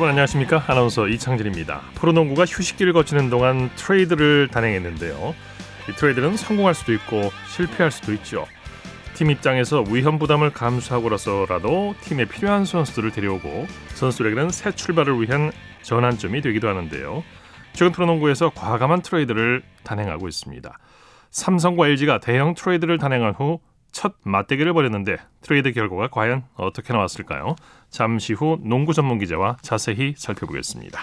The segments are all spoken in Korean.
여러분 안녕하십니까? 아나운서 이창진입니다. 프로농구가 휴식기를 거치는 동안 트레이드를 단행했는데요. 이 트레이드는 성공할 수도 있고 실패할 수도 있죠. 팀 입장에서 위험 부담을 감수하고서라도 팀에 필요한 선수들을 데려오고 선수들에게는 새 출발을 위한 전환점이 되기도 하는데요. 최근 프로농구에서 과감한 트레이드를 단행하고 있습니다. 삼성과 LG가 대형 트레이드를 단행한 후 첫 맞대결을 벌였는데 트레이드 결과가 과연 어떻게 나왔을까요? 잠시 후 농구 전문 기자와 자세히 살펴보겠습니다.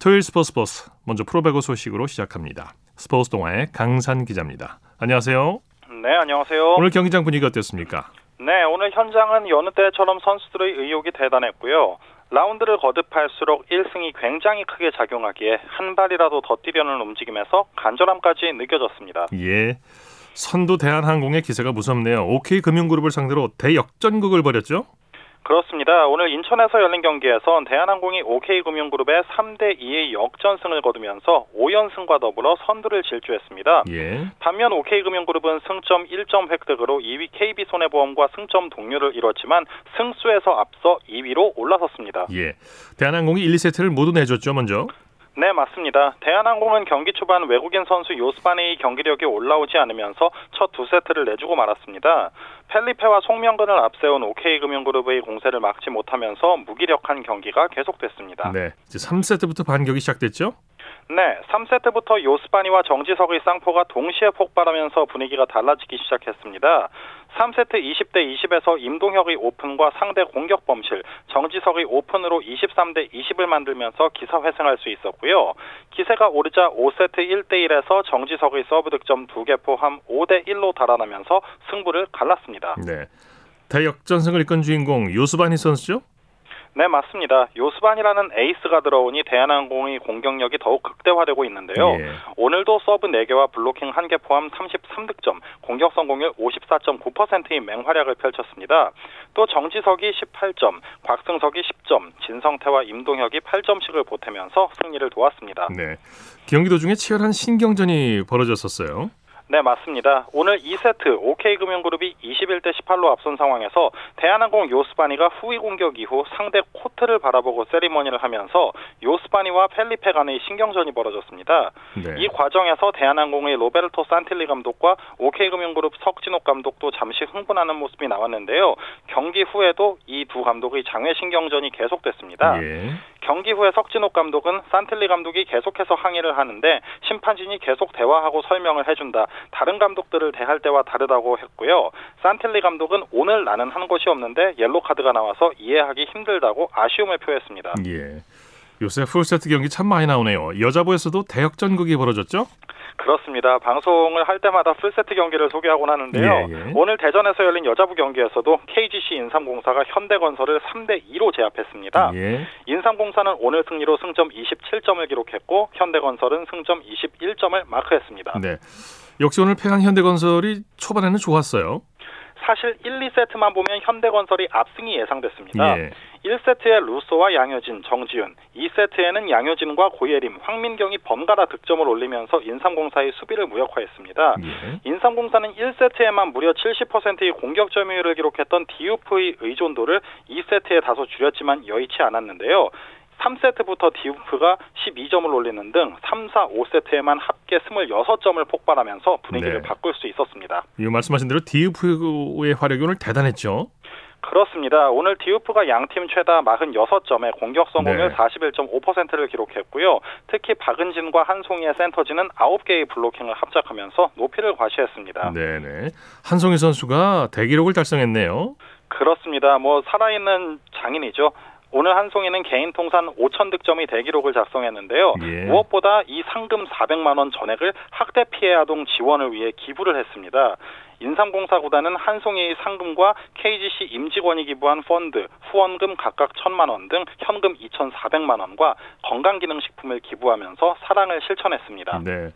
토요일 스포츠 버스 먼저 프로배구 소식으로 시작합니다. 스포츠 동아의 강산 기자입니다. 안녕하세요. 네, 안녕하세요. 오늘 경기장 분위기 어땠습니까? 네, 오늘 현장은 여느 때처럼 선수들의 의욕이 대단했고요. 라운드를 거듭할수록 1승이 굉장히 크게 작용하기에 한 발이라도 더 뛰려는 움직임에서 간절함까지 느껴졌습니다. 예. 선두 대한항공의 기세가 무섭네요. OK금융그룹을 상대로 대역전극을 벌였죠? 그렇습니다. 오늘 인천에서 열린 경기에선 대한항공이 OK금융그룹의 3대 2의 역전승을 거두면서 5연승과 더불어 선두를 질주했습니다. 예. 반면 OK금융그룹은 승점 1점 획득으로 2위 KB손해보험과 승점 동률을 이뤘지만 승수에서 앞서 2위로 올라섰습니다. 예. 대한항공이 1, 2세트를 모두 내줬죠, 먼저. 네, 맞습니다. 대한항공은 경기 초반 외국인 선수 요스바네의 경기력이 올라오지 않으면서 첫 두 세트를 내주고 말았습니다. 펠리페와 송명근을 앞세운 OK금융그룹의 공세를 막지 못하면서 무기력한 경기가 계속됐습니다. 네. 이제 3세트부터 반격이 시작됐죠? 네, 3세트부터 요스바니와 정지석의 쌍포가 동시에 폭발하면서 분위기가 달라지기 시작했습니다. 3세트 20대 20에서 임동혁의 오픈과 상대 공격 범실, 정지석의 오픈으로 23대 20을 만들면서 기사 회생할 수 있었고요. 기세가 오르자 5세트 1대 1에서 정지석의 서브 득점 2개 포함 5대 1로 달아나면서 승부를 갈랐습니다. 네. 대역전승을 이끈 주인공 요스바니 선수죠? 네, 맞습니다. 요스바니라는 에이스가 들어오니 대한항공의 공격력이 더욱 극대화되고 있는데요. 예. 오늘도 서브 4개와 블로킹 1개 포함 33득점, 공격 성공률 54.9%의 맹활약을 펼쳤습니다. 또 정지석이 18점, 곽승석이 10점, 진성태와 임동혁이 8점씩을 보태면서 승리를 도왔습니다. 네. 경기 도 중에 치열한 신경전이 벌어졌었어요. 네, 맞습니다. 오늘 2세트 OK금융그룹이 21대 18로 앞선 상황에서 대한항공 요스바니가 후위 공격 이후 상대 코트를 바라보고 세리머니를 하면서 요스바니와 펠리페 간의 신경전이 벌어졌습니다. 네. 이 과정에서 대한항공의 로베르토 산틸리 감독과 OK금융그룹 석진옥 감독도 잠시 흥분하는 모습이 나왔는데요. 경기 후에도 이 두 감독의 장외 신경전이 계속됐습니다. 예. 경기 후에 석진욱 감독은 산틸리 감독이 계속해서 항의를 하는데 심판진이 계속 대화하고 설명을 해준다. 다른 감독들을 대할 때와 다르다고 했고요. 산틸리 감독은 오늘 나는 한 것이 없는데 옐로 카드가 나와서 이해하기 힘들다고 아쉬움을 표했습니다. 예. 요새 풀세트 경기 참 많이 나오네요. 여자부에서도 대역전극이 벌어졌죠? 그렇습니다. 방송을 할 때마다 풀세트 경기를 소개하곤 하는데요. 예, 예. 오늘 대전에서 열린 여자부 경기에서도 KGC 인삼공사가 현대건설을 3대 2로 제압했습니다. 예. 인삼공사는 오늘 승리로 승점 27점을 기록했고 현대건설은 승점 21점을 마크했습니다. 네. 역시 오늘 패한 현대건설이 초반에는 좋았어요. 사실 1, 2세트만 보면 현대건설이 압승이 예상됐습니다. 예. 1세트에 루소와 양효진, 정지훈, 2세트에는 양효진과 고예림, 황민경이 번갈아 득점을 올리면서 인삼공사의 수비를 무력화했습니다. 예. 인삼공사는 1세트에만 무려 70%의 공격 점유율을 기록했던 디우프의 의존도를 2세트에 다소 줄였지만 여의치 않았는데요. 3세트부터 디우프가 12점을 올리는 등 3, 4, 5세트에만 합계 26점을 폭발하면서 분위기를 네. 바꿀 수 있었습니다. 이 말씀하신 대로 디우프의 화력이 오늘 대단했죠. 그렇습니다. 오늘 디우프가 양팀 최다 46점에 공격 성공률 네. 41.5%를 기록했고요. 특히 박은진과 한송이의 센터진은 9개의 블로킹을 합작하면서 높이를 과시했습니다. 네네. 한송희 선수가 대기록을 달성했네요. 그렇습니다. 뭐 살아있는 장인이죠. 오늘 한송이는 개인 통산 5천 득점의 대기록을 작성했는데요. 예. 무엇보다 이 상금 400만 원 전액을 학대 피해 아동 지원을 위해 기부를 했습니다. 인삼공사 구단은 한송이의 상금과 KGC 임직원이 기부한 펀드, 후원금 각각 1천만 원 등 현금 2,400만 원과 건강기능식품을 기부하면서 사랑을 실천했습니다. 네.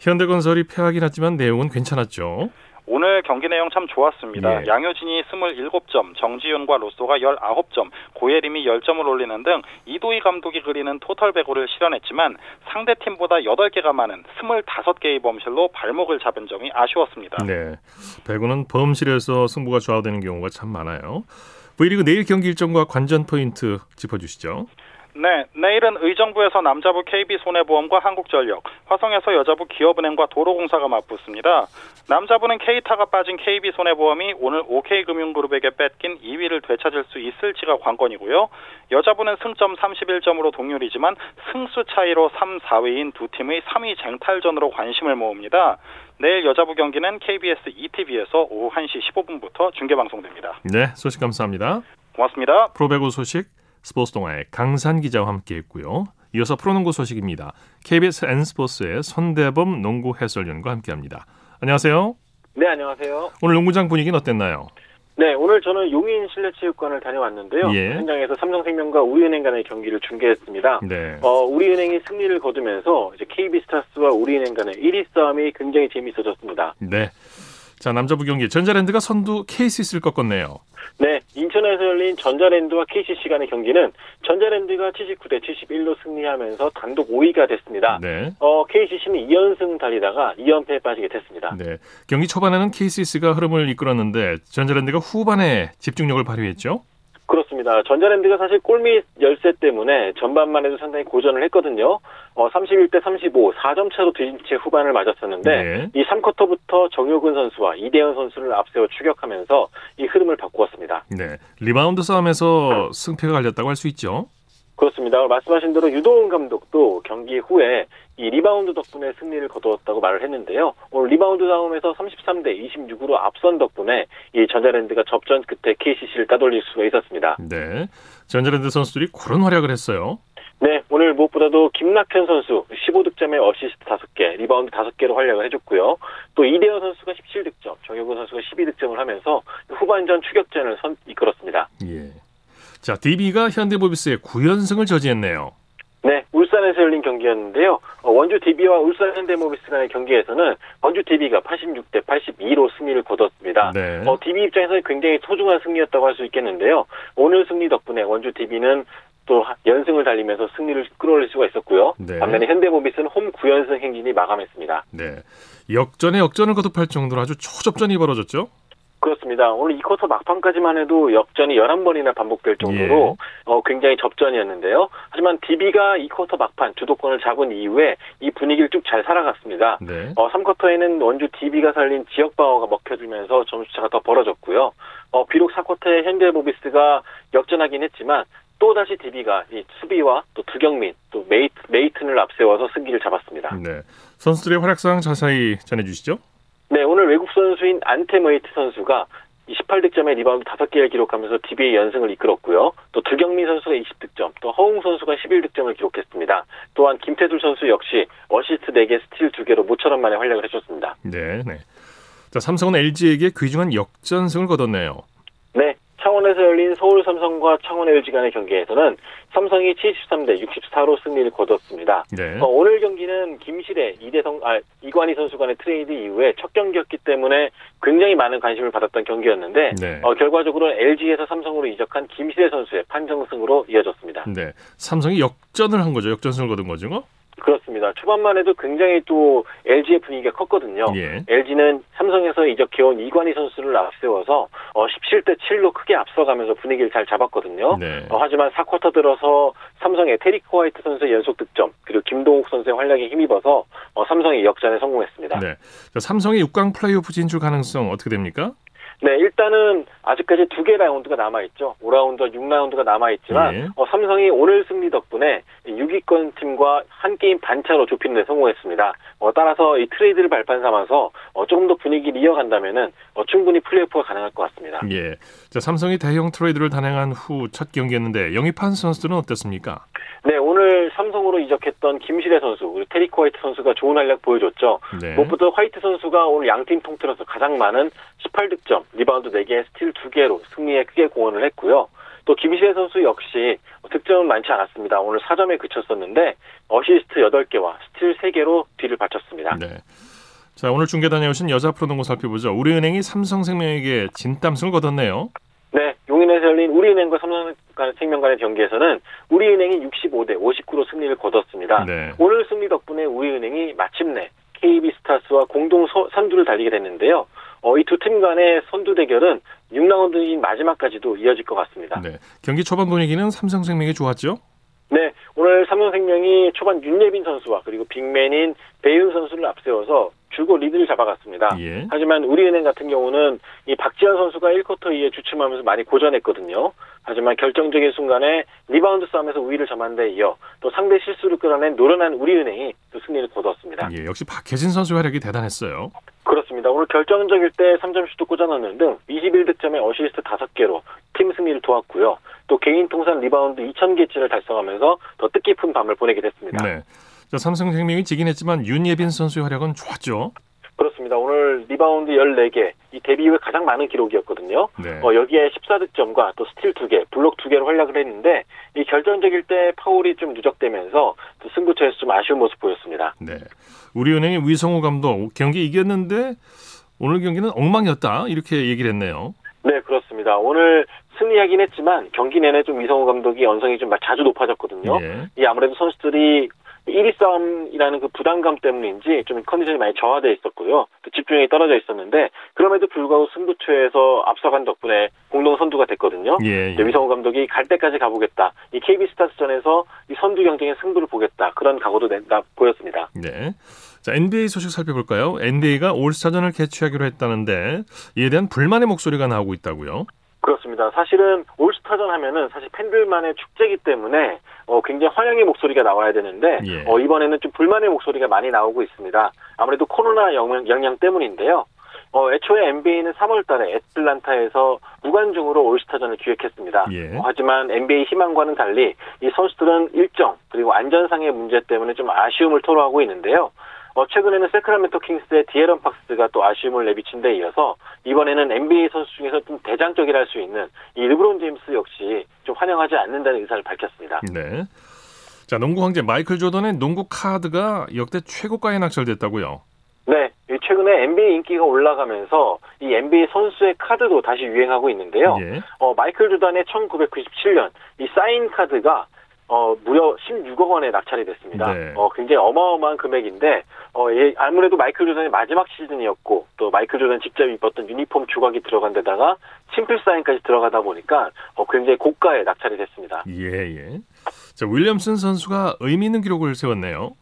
현대건설이 패하긴 했지만 내용은 괜찮았죠. 오늘 경기 내용 참 좋았습니다. 예. 양효진이 27점, 정지윤과 로쏘가 19점, 고예림이 10점을 올리는 등 이도희 감독이 그리는 토탈 배구를 실현했지만 상대 팀보다 8개가 많은 25개의 범실로 발목을 잡은 점이 아쉬웠습니다. 네. 배구는 범실에서 승부가 좌우되는 경우가 참 많아요. V리그 내일 경기 일정과 관전 포인트 짚어주시죠. 네, 내일은 의정부에서 남자부 KB손해보험과 한국전력, 화성에서 여자부 기업은행과 도로공사가 맞붙습니다. 남자부는 K타가 빠진 KB손해보험이 오늘 OK금융그룹에게 뺏긴 2위를 되찾을 수 있을지가 관건이고요. 여자부는 승점 31점으로 동률이지만 승수 차이로 3, 4위인 두 팀의 3위 쟁탈전으로 관심을 모읍니다. 내일 여자부 경기는 KBS ETV에서 오후 1시 15분부터 중계방송됩니다. 네, 소식 감사합니다. 고맙습니다. 프로배구 소식 스포츠 동아의 강산 기자와 함께했고요. 이어서 프로농구 소식입니다. KBS N스포츠의 손대범 농구 해설위원과 함께합니다. 안녕하세요. 네, 안녕하세요. 오늘 농구장 분위기는 어땠나요? 네, 오늘 저는 용인 실내체육관을 다녀왔는데요. 예. 현장에서 삼성생명과 우리은행 간의 경기를 중계했습니다. 네. 어, 우리은행이 승리를 거두면서 이제 KB스타스와 우리은행 간의 1위 싸움이 굉장히 재미있어졌습니다. 네. 자, 남자부 경기 전자랜드가 선두 KCC를 꺾었네요. 네, 인천에서 열린 전자랜드와 KCC 간의 경기는 전자랜드가 79대 71로 승리하면서 단독 5위가 됐습니다. 네. 어, KCC는 2연승 달리다가 2연패에 빠지게 됐습니다. 네. 경기 초반에는 KCC가 흐름을 이끌었는데 전자랜드가 후반에 집중력을 발휘했죠. 그렇습니다. 전자랜드가 사실 골밑 열세 때문에 전반만 해도 상당히 고전을 했거든요. 어, 31대 35, 4점 차로 뒤진 채 후반을 맞았었는데 네. 이 3쿼터부터 정효근 선수와 이대헌 선수를 앞세워 추격하면서 이 흐름을 바꾸었습니다. 네. 리바운드 싸움에서 승패가 갈렸다고 할 수 있죠. 그렇습니다. 말씀하신 대로 유도훈 감독도 경기 후에 이 리바운드 덕분에 승리를 거두었다고 말을 했는데요. 오늘 리바운드 싸움에서 33대 26으로 앞선 덕분에 이 전자랜드가 접전 끝에 KCC를 따돌릴 수가 있었습니다. 네. 전자랜드 선수들이 그런 활약을 했어요. 네, 오늘 무엇보다도 김낙현 선수 15득점에 어시스트 5개, 리바운드 5개로 활약을 해줬고요. 또 이대헌 선수가 17득점, 정효근 선수가 12득점을 하면서 후반전 추격전을 선 이끌었습니다. 예. 자, DB가 현대모비스의 9연승을 저지했네요. 네, 울산에서 열린 경기였는데요. 어, 원주 DB와 울산 현대모비스 간의 경기에서는 원주 DB가 86대 82로 승리를 거뒀습니다. 네. 어, DB 입장에서는 굉장히 소중한 승리였다고 할 수 있겠는데요. 오늘 승리 덕분에 원주 DB는 또 하- 연승을 달리면서 승리를 끌어올릴 수가 있었고요. 네. 반면에 현대모비스는 홈 9연승 행진이 마감했습니다. 네. 역전에 역전을 거듭할 정도로 아주 초접전이 벌어졌죠. 그렇습니다. 오늘 2쿼터 막판까지만 해도 역전이 11번이나 반복될 정도로 어, 굉장히 접전이었는데요. 하지만 DB가 2쿼터 막판 주도권을 잡은 이후에 이 분위기를 쭉 잘 살아갔습니다. 네. 어, 3쿼터에는 원주 DB가 살린 지역 방어가 먹혀주면서 점수차가 더 벌어졌고요. 어, 비록 4쿼터에 현대모비스가 역전하긴 했지만 또다시 DB가 이 수비와 또 두경민, 또 메이트, 메이튼을 앞세워서 승기를 잡았습니다. 네. 선수들의 활약상 자세히 전해주시죠. 네, 오늘 외국 선수인 얀테 메이튼 선수가 28득점에 리바운드 5개를 기록하면서 DB의 연승을 이끌었고요. 또 두경민 선수가 20득점, 또 허웅 선수가 11득점을 기록했습니다. 또한 김태술 선수 역시 어시스트 4개, 스틸 2개로 모처럼 만에 활약을 해줬습니다. 네, 네. 자, 삼성은 LG에게 귀중한 역전승을 거뒀네요. 네, 창원에서 열린 서울 삼성과 창원 LG 간의 경기에서는 삼성이 73대 64로 승리를 거뒀습니다. 네. 어, 오늘 경기는 김시래 이대성, 아, 이관희 선수 간의 트레이드 이후에 첫 경기였기 때문에 굉장히 많은 관심을 받았던 경기였는데, 네. 어, 결과적으로 LG에서 삼성으로 이적한 김실의 선수의 판정승으로 이어졌습니다. 네. 삼성이 역전을 한 거죠. 역전승을 거둔 거죠. 그렇습니다. 초반만 해도 굉장히 또 LG의 분위기가 컸거든요. 예. LG는 삼성에서 이적해온 이관희 선수를 앞세워서 어, 17대 7로 크게 앞서가면서 분위기를 잘 잡았거든요. 네. 어, 하지만 4쿼터 들어서 삼성의 테리크 화이트 선수의 연속 득점 그리고 김동욱 선수의 활약에 힘입어서 어, 삼성이 역전에 성공했습니다. 네. 자, 삼성의 6강 플레이오프 진출 가능성 어떻게 됩니까? 네, 일단은 아직까지 두 개 라운드가 남아있죠. 5라운드와 6라운드가 남아있지만, 예. 어, 삼성이 오늘 승리 덕분에 6위권 팀과 한 게임 반차로 좁히는 데 성공했습니다. 어, 따라서 이 트레이드를 발판 삼아서 어, 조금 더 분위기를 이어간다면은 어, 충분히 플레이오프가 가능할 것 같습니다. 예. 자, 삼성이 대형 트레이드를 단행한 후 첫 경기였는데 영입한 선수들은 어땠습니까? 네, 오늘 삼성으로 이적했던 김시래 선수, 그리고 테리코 화이트 선수가 좋은 활약 보여줬죠. 네. 무엇보다 화이트 선수가 오늘 양팀 통틀어서 가장 많은 18득점, 리바운드 4개, 스틸 2개로 승리에 크게 공헌을 했고요. 또 김시래 선수 역시 득점은 많지 않았습니다. 오늘 4점에 그쳤었는데 어시스트 8개와 스틸 3개로 뒤를 받쳤습니다. 네. 자, 오늘 중계 다녀오신 여자 프로농구 살펴보죠. 우리은행이 삼성생명에게 진땀승을 거뒀네요. 네, 용인에서 열린 우리은행과 삼성생명 간의 경기에서는 우리은행이 65대 59로 승리를 거뒀습니다. 네. 오늘 승리 덕분에 우리은행이 마침내 KB스타스와 공동 서- 선두를 달리게 됐는데요. 어, 이 두 팀 간의 선두 대결은 6라운드인 마지막까지도 이어질 것 같습니다. 네. 경기 초반 분위기는 삼성생명이 좋았죠? 네, 오늘 삼성생명이 초반 윤예빈 선수와 그리고 빅맨인 배윤 선수를 앞세워서 줄곧 리드를 잡아갔습니다. 예. 하지만 우리은행 같은 경우는 이 박지현 선수가 1쿼터 이에 주춤하면서 많이 고전했거든요. 하지만 결정적인 순간에 리바운드 싸움에서 우위를 점한 데 이어 또 상대 실수를 끌어낸 노련한 우리은행이 또 승리를 거두었습니다. 예, 역시 박혜진 선수 활약이 대단했어요. 그렇습니다. 오늘 결정적일 때 3점슛도 꽂아넣는 등 21득점에 어시스트 5개로 팀 승리를 도왔고요. 또 개인 통산 리바운드 2000개째를 달성하면서 더 뜻깊은 밤을 보내게 됐습니다. 네. 자, 삼성생명이 지긴 했지만 윤예빈 선수의 활약은 좋았죠. 그렇습니다. 오늘 리바운드 14개, 이 데뷔 이후에 가장 많은 기록이었거든요. 네. 어, 여기에 14득점과 또 스틸 2개, 블록 2개로 활약을 했는데 이 결정적일 때 파울이 좀 누적되면서 또 승부처에서 좀 아쉬운 모습 보였습니다. 네. 우리은행의 위성우 감독 경기 이겼는데 오늘 경기는 엉망이었다 이렇게 얘기를 했네요. 네, 그렇습니다. 오늘 승리하긴 했지만 경기 내내 좀 위성우 감독이 언성이 좀 자주 높아졌거든요. 예. 이 아무래도 선수들이 1위 싸움이라는 그 부담감 때문인지 좀 컨디션이 많이 저하돼 있었고요. 또 집중력이 떨어져 있었는데 그럼에도 불구하고 승부처에서 앞서간 덕분에 공동 선두가 됐거든요. 예, 예. 위성호 감독이 갈 때까지 가보겠다. 이 KB 스타스전에서 이 선두 경쟁의 승부를 보겠다. 그런 각오도 낸다 보였습니다. 네. 자, NBA 소식 살펴볼까요? NBA가 올스타전을 개최하기로 했다는데 이에 대한 불만의 목소리가 나오고 있다고요. 그렇습니다. 사실은 올스타전 하면은 사실 팬들만의 축제이기 때문에 어, 굉장히 환영의 목소리가 나와야 되는데 예. 어, 이번에는 좀 불만의 목소리가 많이 나오고 있습니다. 아무래도 코로나 영향, 영향 때문인데요. 어, 애초에 NBA는 3월 달에 애틀란타에서 무관중으로 올스타전을 기획했습니다. 예. 어, 하지만 NBA 희망과는 달리 이 선수들은 일정 그리고 안전상의 문제 때문에 좀 아쉬움을 토로하고 있는데요. 어, 최근에는 세크라멘토 킹스의 디에런 팍스가 또 아쉬움을 내비친 데 이어서 이번에는 NBA 선수 중에서 좀 대장적이라 할 수 있는 이 르브론 제임스 역시 좀 환영하지 않는다는 의사를 밝혔습니다. 네. 자, 농구 황제 마이클 조던의 농구 카드가 역대 최고가에 낙찰됐다고요. 네, 이 최근에 NBA 인기가 올라가면서 이 NBA 선수의 카드도 다시 유행하고 있는데요. 예. 어, 마이클 조단의 1997년 이 사인 카드가 어, 무려 16억 원에 낙찰이 됐습니다. 네. 어, 굉장히 어마어마한 금액인데, 어, 예, 아무래도 마이클 조던의 마지막 시즌이었고, 또 마이클 조던 직접 입었던 유니폼 조각이 들어간 데다가 친필 사인까지 들어가다 보니까, 어, 굉장히 고가에 낙찰이 됐습니다. 예, 예. 자, 윌리엄슨 선수가 의미 있는 기록을 세웠네요.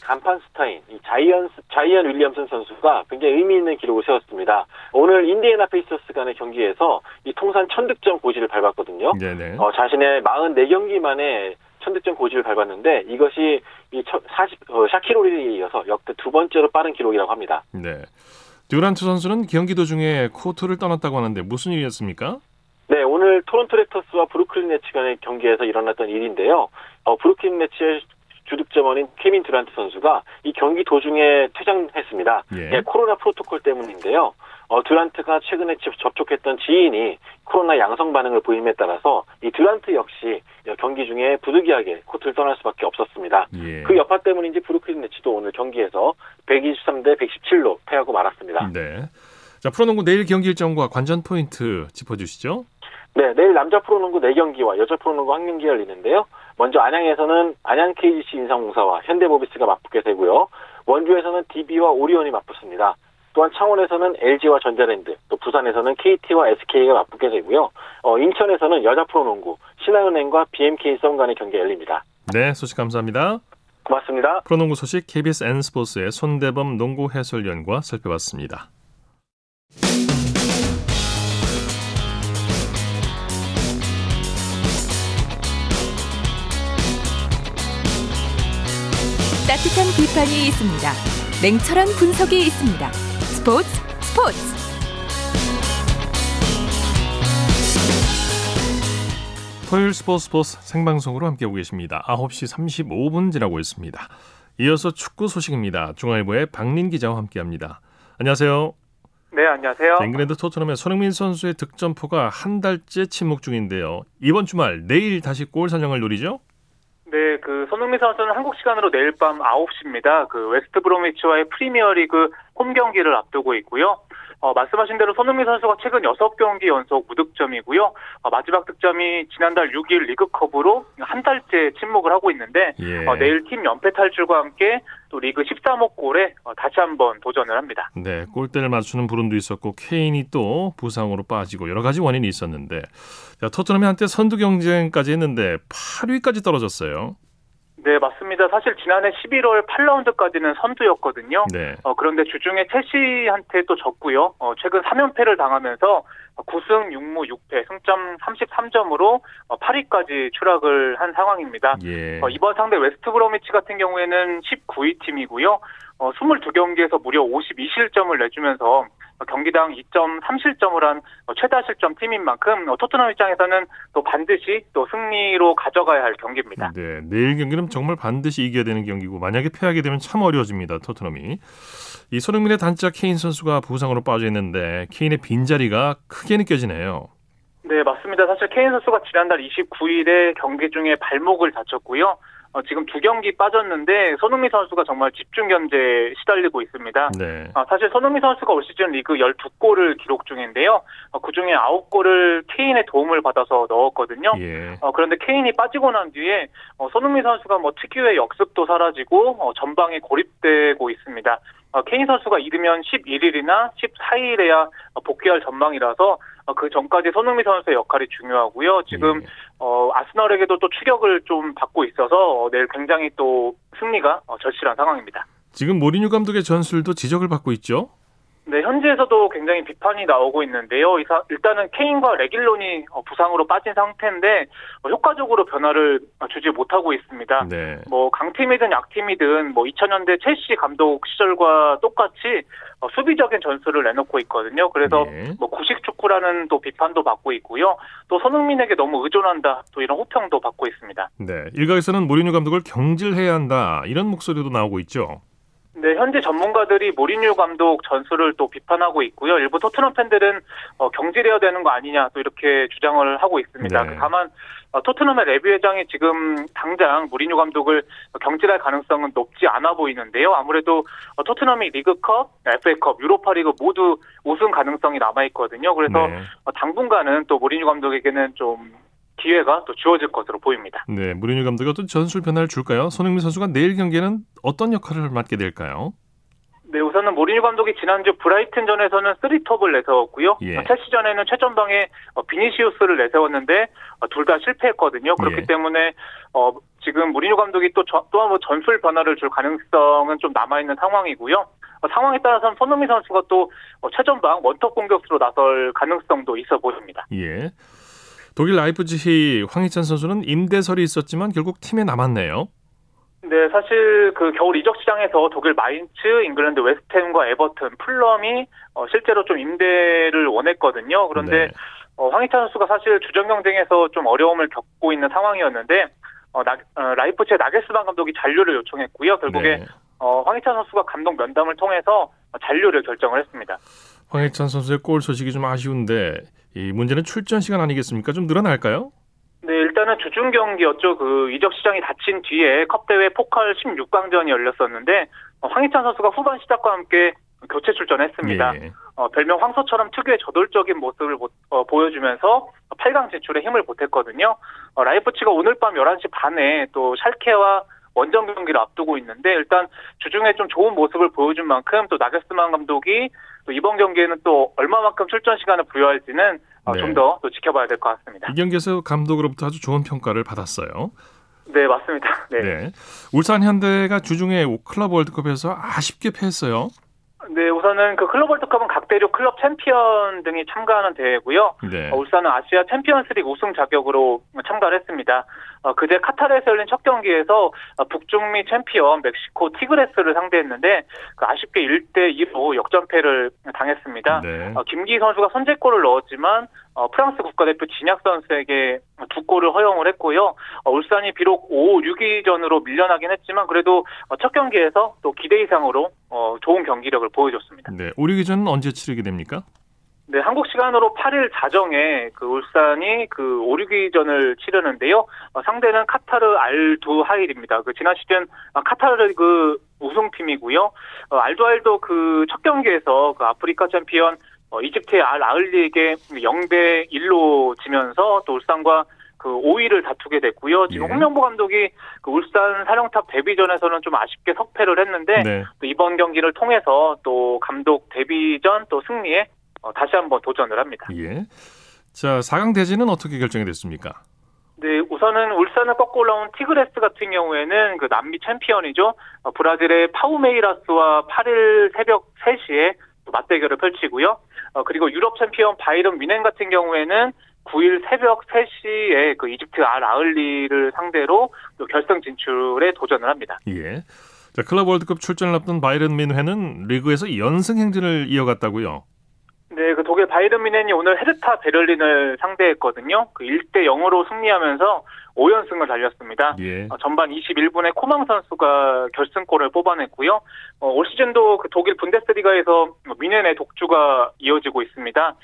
간판 스타인 이 자이언 자이언 윌리엄슨 선수가 굉장히 의미 있는 기록을 세웠습니다. 오늘 인디애나 페이서스 간의 경기에서 이 통산 1000득점 고지를 밟았거든요. 네, 네. 어, 자신의 44경기 만에 1000득점 고지를 밟았는데 이것이 이 40, 어, 샤킬 오닐에 이어서 역대 두 번째로 빠른 기록이라고 합니다. 네. 듀란트 선수는 경기 도중에 코트를 떠났다고 하는데 무슨 일이었습니까? 네, 오늘 토론토 랩터스와 브루클린 네츠 간의 경기에서 일어났던 일인데요. 어, 브루클린 네츠의 주득점원인 케빈 듀란트 선수가 이 경기 도중에 퇴장했습니다. 예. 예, 코로나 프로토콜 때문인데요. 어, 듀란트가 최근에 접- 접촉했던 지인이 코로나 양성 반응을 보임에 따라서 이 듀란트 역시 경기 중에 부득이하게 코트를 떠날 수밖에 없었습니다. 예. 그 여파 때문인지 브루클린 네츠도 오늘 경기에서 123대 117로 패하고 말았습니다. 네. 자, 프로농구 내일 경기 일정과 관전 포인트 짚어주시죠. 네, 내일 남자 프로농구 4경기와 여자 프로농구 1경기 열리는데요. 먼저 안양에서는 안양 KGC 인삼공사와 현대모비스가 맞붙게 되고요. 원주에서는 DB와 오리온이 맞붙습니다. 또한 창원에서는 LG와 전자랜드, 또 부산에서는 KT와 SK가 맞붙게 되고요. 어, 인천에서는 여자 프로농구 신한은행과 BMK 썸 간의 경기가 열립니다. 네, 소식 감사합니다. 고맙습니다. 프로농구 소식 KBS N스포츠의 손대범 농구 해설위원과 살펴봤습니다. 따뜻한 비판이 있습니다. 냉철한 분석이 있습니다. 스포츠 스포츠 토요일 스포츠 스포츠 생방송으로 함께하고 계십니다. 9시 35분 지나고 있습니다. 이어서 축구 소식입니다. 중앙일보의 박린 기자와 함께합니다. 안녕하세요. 네, 안녕하세요. 자, 잉글랜드 토트넘의 손흥민 선수의 득점포가 한 달째 침묵 중인데요. 이번 주말 내일 다시 골 사냥을 노리죠? 네, 그 손흥민 선수는 한국 시간으로 내일 밤 9시입니다. 그 웨스트 브로미치와의 프리미어리그 홈 경기를 앞두고 있고요. 어, 말씀하신 대로 손흥민 선수가 최근 6경기 연속 무득점이고요. 어, 마지막 득점이 지난달 6일 리그컵으로 한 달째 침묵을 하고 있는데 예. 어, 내일 팀 연패 탈출과 함께 또 리그 13호 골에 어, 다시 한번 도전을 합니다. 네, 골대를 맞추는 불운도 있었고 케인이 또 부상으로 빠지고 여러 가지 원인이 있었는데 자, 토트넘이 한때 선두 경쟁까지 했는데 8위까지 떨어졌어요. 네, 맞습니다. 사실 지난해 11월 8라운드까지는 선두였거든요. 네. 어, 그런데 주중에 첼시한테 또 졌고요. 어, 최근 3연패를 당하면서 9승 6무 6패, 승점 33점으로 8위까지 추락을 한 상황입니다. 예. 어, 이번 상대 웨스트 브로미치 같은 경우에는 19위 팀이고요. 어, 22경기에서 무려 52실점을 내주면서 어, 경기당 2.3실점을 한 어, 최다 실점 팀인 만큼 어, 토트넘 입장에서는 또 반드시 또 승리로 가져가야 할 경기입니다. 네, 내일 경기는 정말 반드시 이겨야 되는 경기고 만약에 패하게 되면 참 어려워집니다. 토트넘이. 이 손흥민의 단짝 케인 선수가 부상으로 빠져 있는데 케인의 빈자리가 크게 느껴지네요. 네, 맞습니다. 사실 케인 선수가 지난달 29일에 경기 중에 발목을 다쳤고요. 어, 지금 두 경기 빠졌는데 손흥민 선수가 정말 집중 견제에 시달리고 있습니다. 네. 어, 사실 손흥민 선수가 올 시즌 리그 12골을 기록 중인데요. 어, 그중에 9골을 케인의 도움을 받아서 넣었거든요. 예. 어, 그런데 케인이 빠지고 난 뒤에 어, 손흥민 선수가 뭐 특유의 역습도 사라지고 어, 전방에 고립되고 있습니다. 어, 케인 선수가 잃으면 11일이나 14일에야 복귀할 전망이라서 어, 그 전까지 손흥민 선수의 역할이 중요하고요. 지금 예. 어, 아스널에게도 또 추격을 좀 받고 있어서 어, 내일 굉장히 또 승리가 어, 절실한 상황입니다. 지금 모리뉴 감독의 전술도 지적을 받고 있죠. 네, 현지에서도 굉장히 비판이 나오고 있는데요. 일단은 케인과 레길론이 어, 부상으로 빠진 상태인데 어, 효과적으로 변화를 어, 주지 못하고 있습니다. 네. 뭐 강팀이든 약팀이든 뭐 2000년대 첼시 감독 시절과 똑같이 어, 수비적인 전술을 내놓고 있거든요. 그래서 예. 뭐 구식 축구라는 또 비판도 받고 있고요. 또 손흥민에게 너무 의존한다. 또 이런 호평도 받고 있습니다. 네. 일각에서는 모리뉴 감독을 경질해야 한다 이런 목소리도 나오고 있죠. 네, 현지 전문가들이 모리뉴 감독 전술을 또 비판하고 있고요. 일부 토트넘 팬들은 어, 경질해야 되는 거 아니냐 또 이렇게 주장을 하고 있습니다. 네. 다만 어, 토트넘의 레비 회장이 지금 당장 모리뉴 감독을 경질할 가능성은 높지 않아 보이는데요. 아무래도 어, 토트넘이 리그컵, FA컵, 유로파리그 모두 우승 가능성이 남아 있거든요. 그래서 네. 어, 당분간은 또 모리뉴 감독에게는 좀 기회가 또 주어질 것으로 보입니다. 네. 모리뉴 감독이 어떤 전술 변화를 줄까요? 손흥민 선수가 내일 경기에는 어떤 역할을 맡게 될까요? 네, 우선은 모리뉴 감독이 지난주 브라이튼전에서는 3톱을 내세웠고요. 예. 어, 첼시전에는 최전방에 어, 비니시우스를 내세웠는데 둘 다 실패했거든요. 그렇기 예. 때문에 어, 지금 모리뉴 감독이 또 또 한번 전술 변화를 줄 가능성은 좀 남아 있는 상황이고요. 어, 상황에 따라서는 손흥민 선수가 또 어, 최전방 원톱 공격수로 나설 가능성도 있어 보입니다. 예. 독일 라이프지히 황희찬 선수는 임대설이 있었지만 결국 팀에 남았네요. 네, 사실 그 겨울 이적 시장에서 독일 마인츠, 잉글랜드 웨스트햄과 에버튼, 풀럼이 어, 실제로 좀 임대를 원했거든요. 그런데 네. 어, 황희찬 선수가 사실 주전 경쟁에서 좀 어려움을 겪고 있는 상황이었는데 어, 나, 어, 라이프치의 나겔스만 감독이 잔류를 요청했고요. 결국에 네. 어, 황희찬 선수가 감독 면담을 통해서 잔류를 결정을 했습니다. 황희찬 선수의 골 소식이 좀 아쉬운데 이 문제는 출전 시간 아니겠습니까? 좀 늘어날까요? 네, 일단은 주중 경기였죠. 그 이적 시장이 닫힌 뒤에 컵 대회 포칼 16강전이 열렸었는데 어, 황희찬 선수가 후반 시작과 함께 교체 출전했습니다. 예. 어, 별명 황소처럼 특유의 저돌적인 모습을 보, 여주면서 8강 진출에 힘을 보탰거든요. 어, 라이프치가 오늘 밤 11시 반에 또 샬케와 원정 경기를 앞두고 있는데 일단 주중에 좀 좋은 모습을 보여준 만큼 또 나게스만 감독이 또 이번 경기에는 또 얼마만큼 출전 시간을 부여할지는 어, 네. 좀더 또 지켜봐야 될 것 같습니다. 이 경기에서 감독으로부터 아주 좋은 평가를 받았어요. 네, 맞습니다. 네. 네. 울산 현대가 주중에 클럽 월드컵에서 아쉽게 패했어요. 네, 우선은 그 클럽 월드컵은 각 대륙 클럽 챔피언 등이 참가하는 대회고요. 네. 어, 울산은 아시아 챔피언스리그 우승 자격으로 참가를 했습니다. 어, 그제 카타르에서 열린 첫 경기에서 어, 북중미 챔피언 멕시코 티그레스를 상대했는데 그 아쉽게 1대 2로 역전패를 당했습니다. 네. 어, 김기희 선수가 선제골을 넣었지만 어, 프랑스 국가대표 지냑 선수에게 두 골을 허용을 했고요. 어, 울산이 비록 5, 6위전으로 밀려나긴 했지만 그래도 어, 첫 경기에서 또 기대 이상으로 어, 좋은 경기력을 보여줬습니다. 네. 우리 기전은 언제 치르게 됩니까? 네, 한국 시간으로 8일 자정에 그 울산이 그 5, 6위전을 치르는데요. 어, 상대는 카타르 알두 하일입니다. 그 지난 시즌 아, 카타르 그 우승팀이고요. 어, 알두하일도 그 첫 경기에서 그 아프리카 챔피언 어, 이집트의 알 아흘리에게 0대 1로 지면서 또 울산과 그 5위를 다투게 됐고요. 지금 예. 홍명보 감독이 그 울산 사령탑 데뷔전에서는 좀 아쉽게 석패를 했는데 네. 또 이번 경기를 통해서 또 감독 데뷔전 또 승리에 어, 다시 한번 도전을 합니다. 예. 자, 4강 대진은 어떻게 결정이 됐습니까? 네, 우선은 울산을 꺾고 올라온 티그레스 같은 경우에는 그 남미 챔피언이죠. 어, 브라질의 파우메이라스와 8일 새벽 3시에 또 맞대결을 펼치고요. 어, 그리고 유럽 챔피언 바이에른 뮌헨 같은 경우에는 9일 새벽 3시에 그 이집트 알 아흘리를 상대로 또 결승 진출에 도전을 합니다. 예. 자, 클럽 월드컵 출전을 앞둔 바이에른 뮌헨은 리그에서 연승 행진을 이어갔다고요. 네, 그 독일 바이에른 뮌헨이 오늘 헤르타 베를린을 상대했거든요. 그 1대 0으로 승리하면서 5연승을 달렸습니다. 예. 어, 전반 21분에 코망 선수가 결승골을 뽑아냈고요. 어, 올 시즌도 그 독일 분데스리가에서 미넨의 독주가 이어지고 있습니다.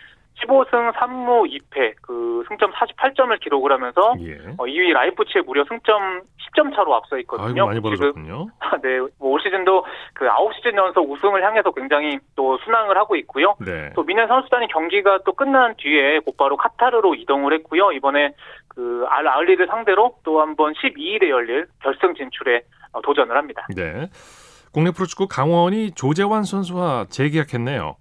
15승 3무 2패, 그 승점 48점을 기록을 하면서 예. 어, 2위 라이프치에 무려 승점 10점 차로 앞서 있거든요. 많이 지금 벌어졌군요. 네, 뭐올 시즌도 그 9시즌 연속 우승을 향해서 굉장히 또 순항을 하고 있고요. 네. 또 미넨 선수단이 경기가 또 끝난 뒤에 곧바로 카타르로 이동을 했고요. 이번에 그 알 아을리를 상대로 또 한번 12일에 열릴 결승 진출에 어, 도전을 합니다. 네. 국내 프로축구 강원이 조재환 선수와 재계약했네요.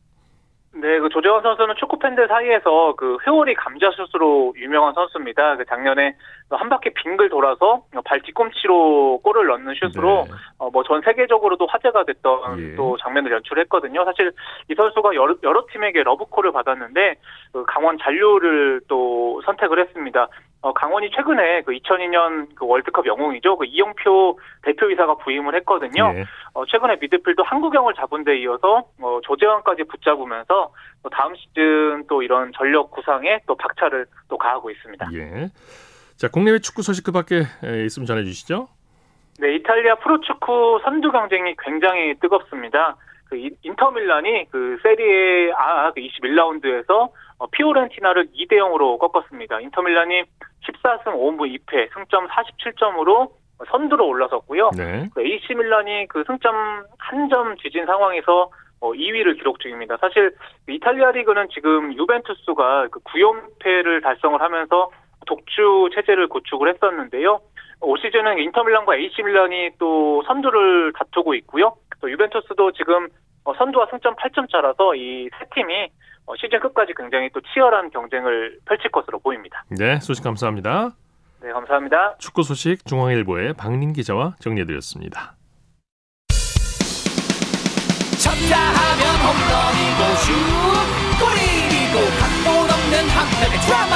네, 그 조재원 선수는 축구 팬들 사이에서 그 회오리 감자슛으로 유명한 선수입니다. 그 작년에 한 바퀴 빙글 돌아서 발 뒤꿈치로 골을 넣는 슛으로 네. 어, 뭐전 세계적으로도 화제가 됐던 예. 또 장면을 연출했거든요. 사실 이 선수가 여러, 여러 팀에게 러브콜을 받았는데 그 강원 잔류를 또 선택을 했습니다. 어, 강원이 최근에 그 2002년 그 월드컵 영웅이죠. 그 이용표 대표이사가 부임을 했거든요. 예. 어, 최근에 미드필드 한국영을 잡은 데 이어서 어, 조재환까지 붙잡으면서 또 다음 시즌 또 이런 전력 구상에 또 박차를 또 가하고 있습니다. 예. 자, 국내외 축구 소식 그 밖에 에, 있으면 전해 주시죠. 네, 이탈리아 프로축구 선두 경쟁이 굉장히 뜨겁습니다. 그 인- 인터밀란이 그 세리에 그 21라운드에서 어, 피오렌티나를 2대 0으로 꺾었습니다. 인터밀란이 14승 5무 2패, 승점 47점으로 선두로 올라섰고요. 네. 그 AC 밀란이 그 승점 한 점 뒤진 상황에서 어, 2위를 기록 중입니다. 사실 그 이탈리아 리그는 지금 유벤투스가 그 9연패를 달성을 하면서 독주 체제를 구축을 했었는데요. 올 시즌은 인터밀란과 AC 밀란이 또 선두를 다투고 있고요. 또 유벤투스도 지금 어, 선두와 승점 8점 차라서 이 세 팀이 어, 시즌 끝까지 굉장히 또 치열한 경쟁을 펼칠 것으로 보입니다. 네, 소식 감사합니다. 네, 감사합니다. 축구 소식 중앙일보의 박민 기자와 정리해드렸습니다. 쳤다 하면 홈런이고 슛 골이고 각본 없는 한편의 드라마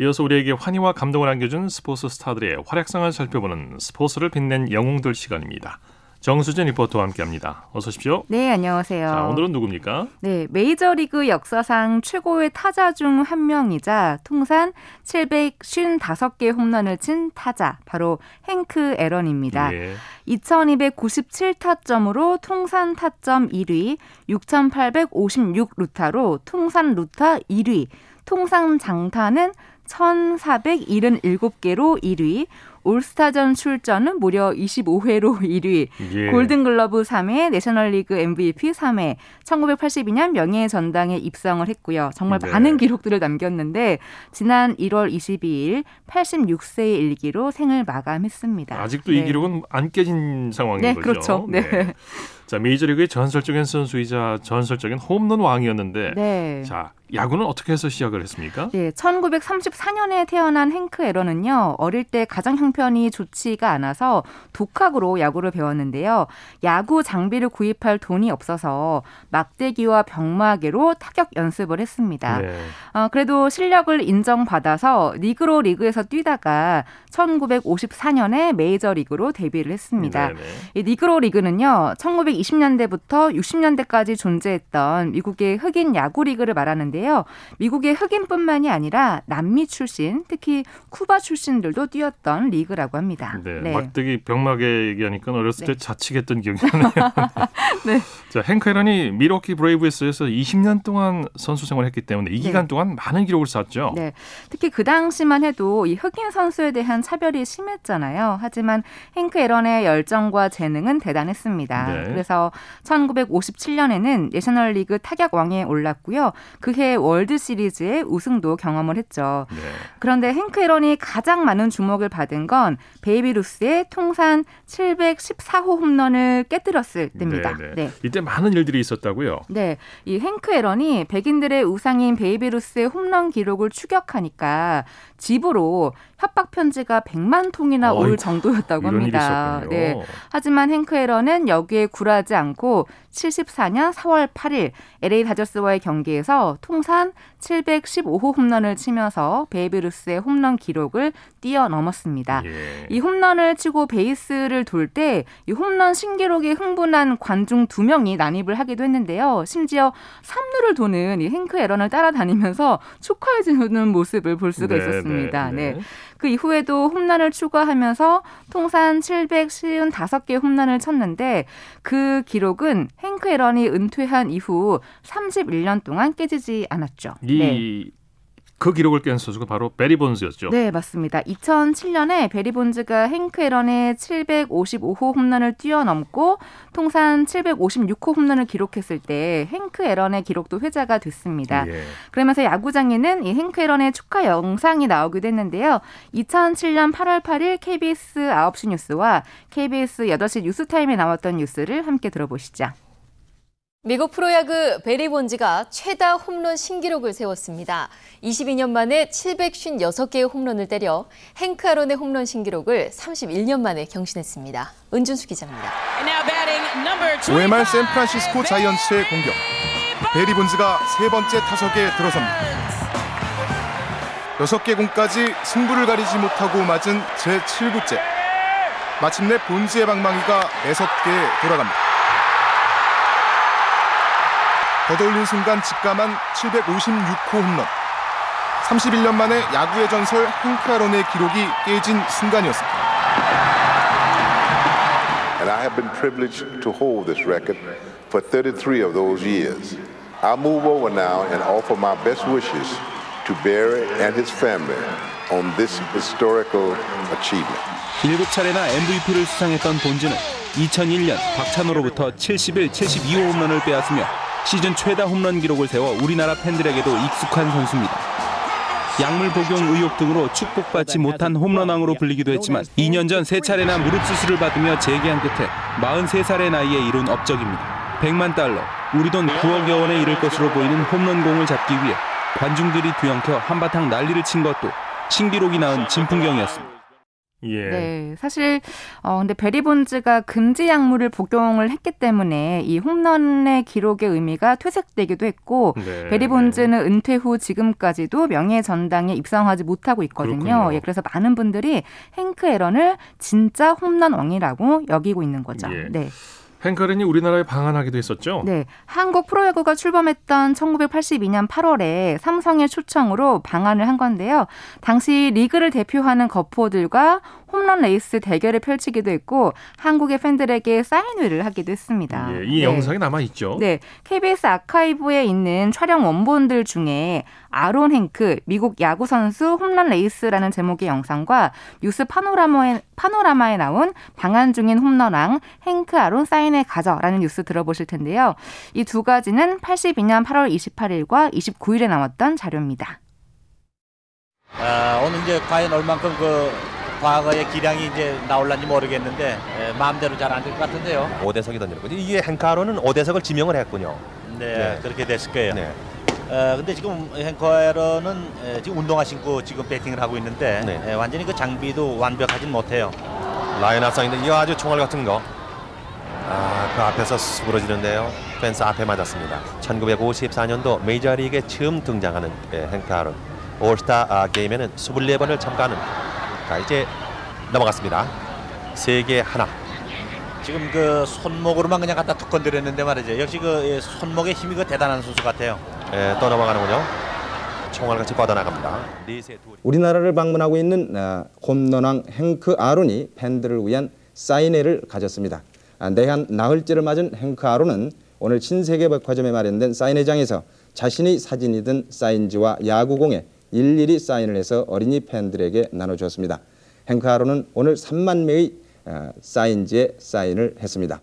이어서 우리에게 환희와 감동을 안겨준 스포츠 스타들의 활약상을 살펴보는 스포츠를 빛낸 영웅들 시간입니다. 정수진 리포터와 함께합니다. 어서 오십시오. 네, 안녕하세요. 자, 오늘은 누굽니까? 네, 메이저리그 역사상 최고의 타자 중 한 명이자 통산 755개 홈런을 친 타자, 바로 행크 에런입니다. 예. 2297타점으로 통산 타점 1위, 6856 루타로 통산 루타 1위, 통산 장타는 1477개로 1위, 올스타전 출전은 무려 25회로 1위, 예. 골든글러브 3회, 내셔널리그 MVP 3회, 1982년 명예의 전당에 입성을 했고요. 정말 네. 많은 기록들을 남겼는데 지난 1월 22일 86세의 일기로 생을 마감했습니다. 아직도 네. 이 기록은 안 깨진 상황인 네, 거죠. 그렇죠. 네. 자, 메이저리그의 전설적인 선수이자 전설적인 홈런 왕이었는데 네. 자, 야구는 어떻게 해서 시작을 했습니까? 네, 1934년에 태어난 행크 에런은요, 어릴 때 가정 형편이 좋지가 않아서 독학으로 야구를 배웠는데요. 야구 장비를 구입할 돈이 없어서 막대기와 병마개로 타격 연습을 했습니다. 네. 어, 그래도 실력을 인정받아서 니그로 리그에서 뛰다가 1954년에 메이저 리그로 데뷔를 했습니다. 네네. 이 니그로 리그는요, 1920년대부터 60년대까지 존재했던 미국의 흑인 야구 리그를 말하는데 요. 미국의 흑인뿐만이 아니라 남미 출신, 특히 쿠바 출신들도 뛰었던 리그라고 합니다. 네, 막대기 병마개 얘기하니까 어렸을 때 네. 자치기했던 기억이 나네요. 네. 자, 행크 에런이 밀워키 브레이브스에서 20년 동안 선수 생활했기 때문에 이 네. 기간 동안 많은 기록을 쌓았죠. 네. 특히 그 당시만 해도 이 흑인 선수에 대한 차별이 심했잖아요. 하지만 행크 에런의 열정과 재능은 대단했습니다. 네. 그래서 1957년에는 내셔널리그 타격 왕에 올랐고요. 그해 월드 시리즈의 우승도 경험을 했죠. 네. 그런데 행크 에런이 가장 많은 주목을 받은 건 베이비 루스의 통산 714호 홈런을 깨뜨렸을 때입니다. 네, 네. 네. 이때 많은 일들이 있었다고요. 네, 이 행크 에런이 백인들의 우상인 베이비 루스의 홈런 기록을 추격하니까 집으로 협박 편지가 100만 통이나 어이구, 올 정도였다고 합니다. 네. 하지만 행크 에런은 여기에 굴하지 않고 74년 4월 8일 LA 다저스와의 경기에서 통산 715호 홈런을 치면서 베이비 루스의 홈런 기록을 뛰어넘었습니다. 예. 이 홈런을 치고 베이스를 돌 때 이 홈런 신기록에 흥분한 관중 두 명이 난입을 하기도 했는데요. 심지어 3루를 도는 이 행크 에런을 따라다니면서 축하해 주는 모습을 볼 수가 네, 있었습니다. 네, 네. 네. 그 이후에도 홈런을 추가하면서 통산 755개 홈런을 쳤는데 그 기록은 행크 에런이 은퇴한 이후 31년 동안 깨지지 않았죠. 이 네. 그 기록을 깬 선수가 바로 베리 본즈였죠. 네, 맞습니다. 2007년에 베리 본즈가 행크 에런의 755호 홈런을 뛰어넘고 통산 756호 홈런을 기록했을 때 행크 에런의 기록도 회자가 됐습니다. 예. 그러면서 야구장에는 이 행크 에런의 축하 영상이 나오기도 했는데요. 2007년 8월 8일 KBS 9시 뉴스와 KBS 8시 뉴스타임에 나왔던 뉴스를 함께 들어보시죠. 미국 프로야구 베리 본즈가 최다 홈런 신기록을 세웠습니다. 22년 만에 756개의 홈런을 때려 행크 아론의 홈런 신기록을 31년 만에 경신했습니다. 은준수 기자입니다. 네. 5회 말 샌프란시스코 자이언츠의 공격. 베리 본즈가 세 번째 타석에 들어섭니다. 여섯 개 공까지 승부를 가리지 못하고 맞은 제 7구째. 마침내 본즈의 방망이가 매섭게 돌아갑니다. 걷어올린 순간 직감한 756호 홈런. 31년 만에 야구의 전설 행크 아론의 기록이 깨진 순간이었습니다. and I have been privileged to hold this record for 33 of those years. I move over now and offer my best wishes to Barry and his family on this historical achievement. 7차례나 MVP를 수상했던 본즈는 2001년 박찬호로부터 71, 72호 홈런을 빼앗으며 시즌 최다 홈런 기록을 세워 우리나라 팬들에게도 익숙한 선수입니다. 약물 복용 의혹 등으로 축복받지 못한 홈런왕으로 불리기도 했지만 2년 전 세 차례나 무릎 수술을 받으며 재기한 끝에 43살의 나이에 이룬 업적입니다. 100만 달러, 우리 돈 9억여 원에 이를 것으로 보이는 홈런공을 잡기 위해 관중들이 뒤엉켜 한바탕 난리를 친 것도 신기록이 낳은 진풍경이었습니다. 예. 네, 사실 어 근데 베리 본즈가 금지 약물을 복용을 했기 때문에 이 홈런의 기록의 의미가 퇴색되기도 했고 네. 베리 본즈는 은퇴 후 지금까지도 명예 전당에 입성하지 못하고 있거든요. 그렇군요. 예, 그래서 많은 분들이 행크 에런을 진짜 홈런 왕이라고 여기고 있는 거죠. 예. 네. 행크 에런이 우리나라에 방한하기도 했었죠. 네. 한국 프로야구가 출범했던 1982년 8월에 삼성의 초청으로 방한을 한 건데요. 당시 리그를 대표하는 거포들과 홈런 레이스 대결을 펼치기도 했고 한국의 팬들에게 사인회를 하기도 했습니다. 예, 이 네. 영상이 남아 있죠. 네, KBS 아카이브에 있는 촬영 원본들 중에 아론 행크 미국 야구 선수 홈런 레이스라는 제목의 영상과 뉴스 파노라마에 파노라마에 나온 방한 중인 홈런왕 행크 아론 사인회 가져라는 뉴스 들어보실 텐데요. 이 두 가지는 82년 8월 28일과 29일에 나왔던 자료입니다. 아, 오늘 이제 과연 얼만큼 그 과거의 기량이 이제 나올란지 모르겠는데 에, 마음대로 잘 안 될 것 같은데요. 오대석이 던지는 거죠. 이게 행크 아론은 오대석을 지명을 했군요. 네, 네. 그렇게 됐을 거예요. 네. 어, 근데 지금 행커에러는 에, 지금 운동화 신고 지금 배팅을 하고 있는데 네. 에, 완전히 그 장비도 완벽하진 못해요. 라인 합상인데 이거 아주 총알 같은 거. 아, 그 앞에서 수그러지는데요. 펜스 앞에 맞았습니다. 1954년도 메이저리그에 처음 등장하는 예, 행크 아론. 올스타 아, 게임에는 24번을 참가하는. 자, 이제 넘어갔습니다. 세 개 하나. 지금 그 손목으로만 그냥 갖다 툭 건드렸는데 말이죠. 역시 그 예, 손목의 힘이 그 대단한 선수 같아요. 예, 또 넘어가는군요. 총알같이 뻗어나갑니다. 우리나라를 방문하고 있는 아, 홈런왕 행크 아론이 팬들을 위한 사인회를 가졌습니다. 아, 내한 나흘째를 맞은 행크 아론은 오늘 신세계백화점에 마련된 사인회장에서 자신의 사진이 든 사인지와 야구공에 일일이 사인을 해서 어린이 팬들에게 나눠주었습니다. 행크 아론은 오늘 3만 명의 아, 사인지에 사인을 했습니다.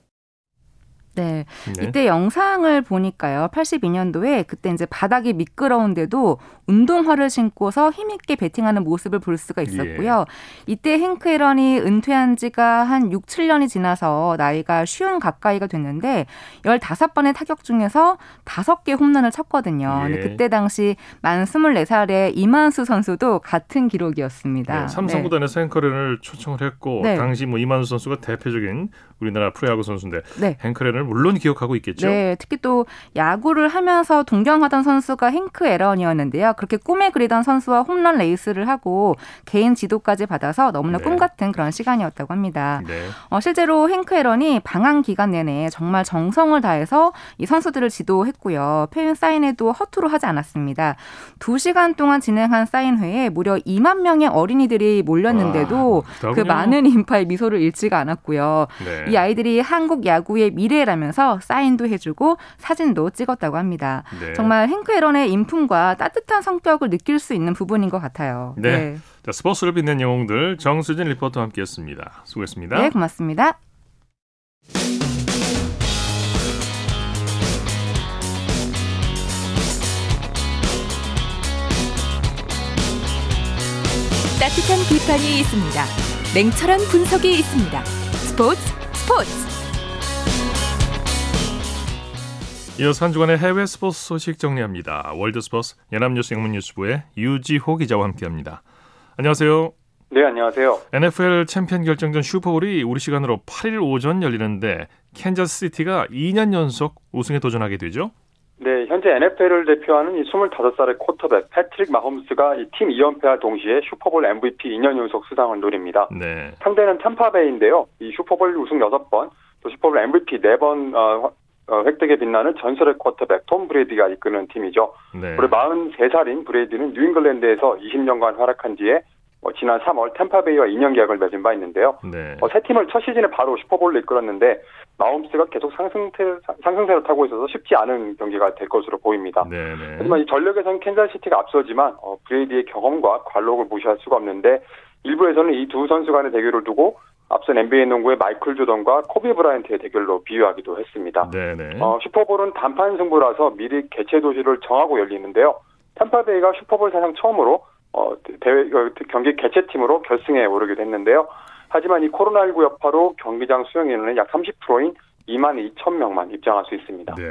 네. 네. 이때 영상을 보니까요. 82년도에 그때 이제 바닥이 미끄러운데도 운동화를 신고서 힘있게 배팅하는 모습을 볼 수가 있었고요. 이때 행크 에런이 은퇴한 지가 한 6, 7년이 지나서 나이가 쉬운 가까이가 됐는데 15번의 타격 중에서 5개 홈런을 쳤거든요. 예. 근데 그때 당시 만 24살의 이만수 선수도 같은 기록이었습니다. 네, 삼성구단에서 행커렌을 초청을 했고 네. 당시 뭐 이만수 선수가 대표적인 우리나라 프로야구 선수인데 네. 행커렌을 물론 기억하고 있겠죠. 네, 특히 또 야구를 하면서 동경하던 선수가 행크 에런이었는데요. 그렇게 꿈에 그리던 선수와 홈런 레이스를 하고 개인 지도까지 받아서 너무나 네. 꿈 같은 그런 시간이었다고 합니다. 네. 어, 실제로 행크 에런이 방한 기간 내내 정말 정성을 다해서 이 선수들을 지도했고요. 팬 사인회도 허투루 하지 않았습니다. 두 시간 동안 진행한 사인회에 무려 2만 명의 어린이들이 몰렸는데도 와, 그. 많은 인파에 미소를 잃지가 않았고요. 네. 이 아이들이 한국 야구의 미래라 면서 사인도 해주고 사진도 찍었다고 합니다. 네. 정말 행크 에런의 인품과 따뜻한 성격을 느낄 수 있는 부분인 것 같아요. 네. 자, 스포츠를 빛낸 영웅들 정수진 리포터와 함께했습니다. 수고했습니다. 네, 고맙습니다. 따뜻한 비판이 있습니다. 냉철한 분석이 있습니다. 스포츠 스포츠 이어서 한 주간의 해외 스포츠 소식 정리합니다. 월드스포츠 연합뉴스 영문뉴스부의 유지호 기자와 함께합니다. 안녕하세요. 네, 안녕하세요. NFL 챔피언 결정전 슈퍼볼이 우리 시간으로 8일 오전 열리는데 캔자스 시티가 2년 연속 우승에 도전하게 되죠. 네, 현재 NFL을 대표하는 이 25살의 쿼터백 패트릭 마홈스가 이 팀 2연패와 동시에 슈퍼볼 MVP 2년 연속 수상을 노립니다. 네. 상대는 탐파베이인데요. 이 슈퍼볼 우승 6번, 또 슈퍼볼 MVP 4번 어, 어, 획득에 빛나는 전설의 쿼터백 톰 브레이디가 이끄는 팀이죠. 네. 올해 43살인 브레이디는 뉴잉글랜드에서 20년간 활약한 뒤에 어, 지난 3월 템파베이와 2년 계약을 맺은 바 있는데요. 네. 어, 새 팀을 첫 시즌에 바로 슈퍼볼로 이끌었는데 마홈스가 계속 상승세, 상승세로 타고 있어서 쉽지 않은 경기가 될 것으로 보입니다. 네, 네. 하지만 이 전력에서는 캔자스시티가 앞서지만 어, 브레이디의 경험과 관록을 무시할 수가 없는데 일부에서는 이 두 선수 간의 대결을 두고 앞선 NBA 농구의 마이클 조던과 코비 브라이언트의 대결로 비유하기도 했습니다. 네, 네. 어, 슈퍼볼은 단판 승부라서 미리 개최 도시를 정하고 열리는데요. 탐파베이가 슈퍼볼 사상 처음으로 어, 대회 어, 경기 개최팀으로 결승에 오르게 됐는데요. 하지만 이 코로나19 여파로 경기장 수용 인원의 약 30%인 2만 2천 명만 입장할 수 있습니다. 네.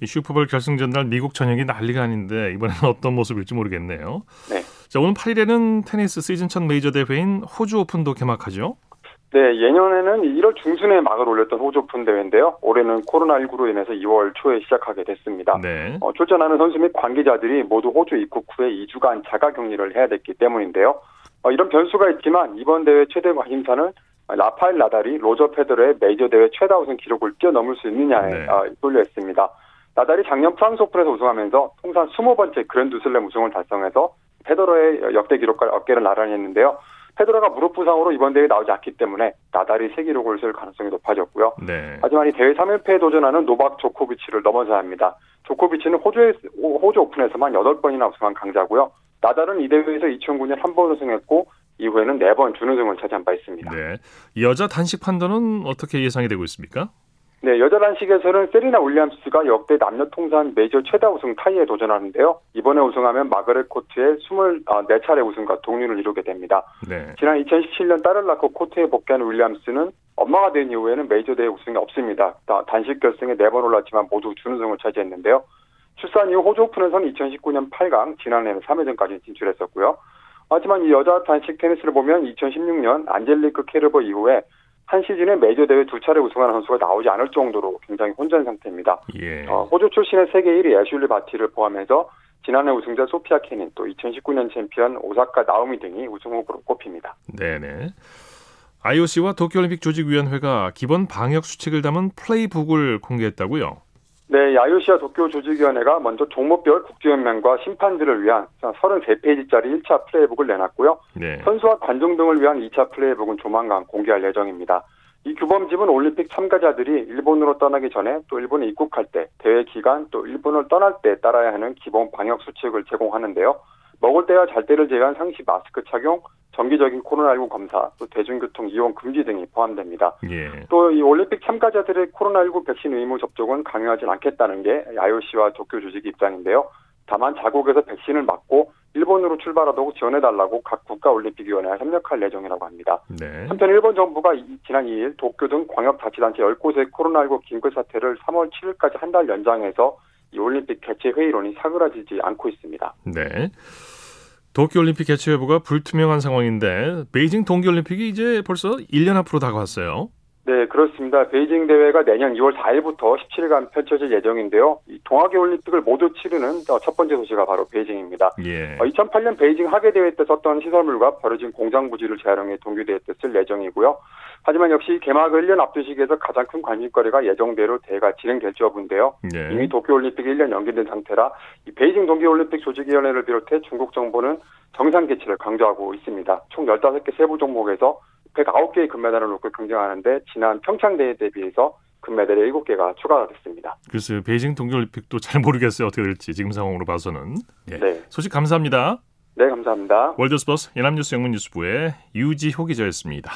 이 슈퍼볼 결승 전 날 미국 전역이 난리가 아닌데 이번에는 어떤 모습일지 모르겠네요. 네. 자, 오늘 8일에는 테니스 시즌 첫 메이저 대회인 호주 오픈도 개막하죠. 네, 예년에는 1월 중순에 막을 올렸던 호주 오픈 대회인데요. 올해는 코로나19로 인해서 2월 초에 시작하게 됐습니다. 네. 어, 출전하는 선수 및 관계자들이 모두 호주 입국 후에 2주간 자가 격리를 해야 됐기 때문인데요. 어, 이런 변수가 있지만 이번 대회 최대 관심사는 라파엘 나달이 로저 페더러의 메이저 대회 최다 우승 기록을 뛰어넘을 수 있느냐에 네. 어, 쏠려 있습니다. 나달이 작년 프랑스 오픈에서 우승하면서 통산 20번째 그랜드슬램 우승을 달성해서 페더러의 역대 기록과 어깨를 나란히 했는데요. 페더러가 무릎 부상으로 이번 대회에 나오지 않기 때문에 나달이 새 기록을 세울 가능성이 높아졌고요. 네. 하지만 이 대회 3연패에 도전하는 노박 조코비치를 넘어서야 합니다. 조코비치는 호주에, 호주 오픈에서만 8번이나 우승한 강자고요. 나달은 이 대회에서 2009년 한 번 우승했고 이후에는 4번 준우승을 차지한 바 있습니다. 네. 여자 단식 판도는 어떻게 예상이 되고 있습니까? 네, 여자 단식에서는 세리나 윌리엄스가 역대 남녀 통산 메이저 최다 우승 타이에 도전하는데요. 이번에 우승하면 마가렛 코트의 24차례 우승과 동률을 이루게 됩니다. 네. 지난 2017년 딸을 낳고 코트에 복귀한 윌리엄스는 엄마가 된 이후에는 메이저 대회 우승이 없습니다. 다- 단식 결승에 4번 올랐지만 모두 준우승을 차지했는데요. 출산 이후 호주 오픈에서는 2019년 8강, 지난해는 3회전까지 진출했었고요. 하지만 이 여자 단식 테니스를 보면 2016년 안젤리크 케르버 이후에 한 시즌에 메이저 대회 두 차례 우승하는 선수가 나오지 않을 정도로 굉장히 혼전 상태입니다. 예. 어, 호주 출신의 세계 1위 애슐리 바티를 포함해서 지난해 우승자 소피아 케닌 또 2019년 챔피언 오사카 나오미 등이 우승 후보로 꼽힙니다. 네네. IOC와 도쿄올림픽 조직위원회가 기본 방역 수칙을 담은 플레이북을 공개했다고요? 네, IOC와 도쿄 조직위원회가 먼저 종목별 국제연맹과 심판들을 위한 33페이지짜리 1차 플레이북을 내놨고요. 네. 선수와 관중 등을 위한 2차 플레이북은 조만간 공개할 예정입니다. 이 규범집은 올림픽 참가자들이 일본으로 떠나기 전에 또 일본에 입국할 때, 대회 기간 또 일본을 떠날 때 따라야 하는 기본 방역 수칙을 제공하는데요. 먹을 때와 잘 때를 제외한 상시 마스크 착용, 정기적인 코로나19 검사, 또 대중교통 이용 금지 등이 포함됩니다. 예. 또이 올림픽 참가자들의 코로나19 백신 의무 접종은 강요하진 않겠다는 게 IOC와 도쿄 조직 입장인데요. 다만 자국에서 백신을 맞고 일본으로 출발하도록 지원해달라고 각 국가 올림픽위원회와 협력할 예정이라고 합니다. 네. 한편 일본 정부가 이- 지난 2일 도쿄 등 광역자치단체 10곳의 코로나19 긴급 사태를 3월 7일까지 한 달 연장해서 이 올림픽 개최 회의론이 사그라지지 않고 있습니다. 네. 도쿄올림픽 개최 여부가 불투명한 상황인데 베이징 동계올림픽이 이제 벌써 1년 앞으로 다가왔어요. 네, 그렇습니다. 베이징 대회가 내년 2월 4일부터 17일간 펼쳐질 예정인데요. 이 동아계 올림픽을 모두 치르는 어, 첫 번째 도시가 바로 베이징입니다. 예. 어, 2008년 베이징 하계 대회 때 썼던 시설물과 버려진 공장 부지를 재활용해 동계 대회 때 쓸 예정이고요. 하지만 역시 개막을 1년 앞두시기에서 가장 큰 관심거리가 예정대로 대회가 진행될지 여부인데요. 네. 이미 도쿄올림픽이 1년 연기된 상태라 이 베이징 동계올림픽 조직위원회를 비롯해 중국 정부는 정상 개최를 강조하고 있습니다. 총 15개 세부 종목에서 109개의 금메달을 놓고 경쟁하는데 지난 평창 대회 대비해서 금메달이 7개가 추가가 됐습니다. 글쎄요. 베이징 동계올림픽도 잘 모르겠어요. 어떻게 될지 지금 상황으로 봐서는. 예. 네. 소식 감사합니다. 네, 감사합니다. 월드스포츠 연합뉴스 영문뉴스부의 유지호 기자였습니다.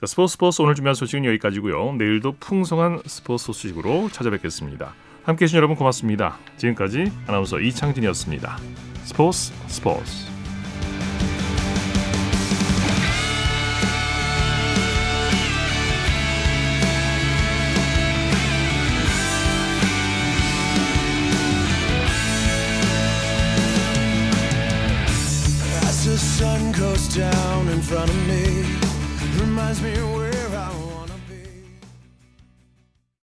자, 스포츠 스포츠 오늘 준비한 소식은 여기까지고요. 내일도 풍성한 스포츠 소식으로 찾아뵙겠습니다. 함께해 주신 여러분 고맙습니다. 지금까지 아나운서 이창진이었습니다. 스포츠 스포츠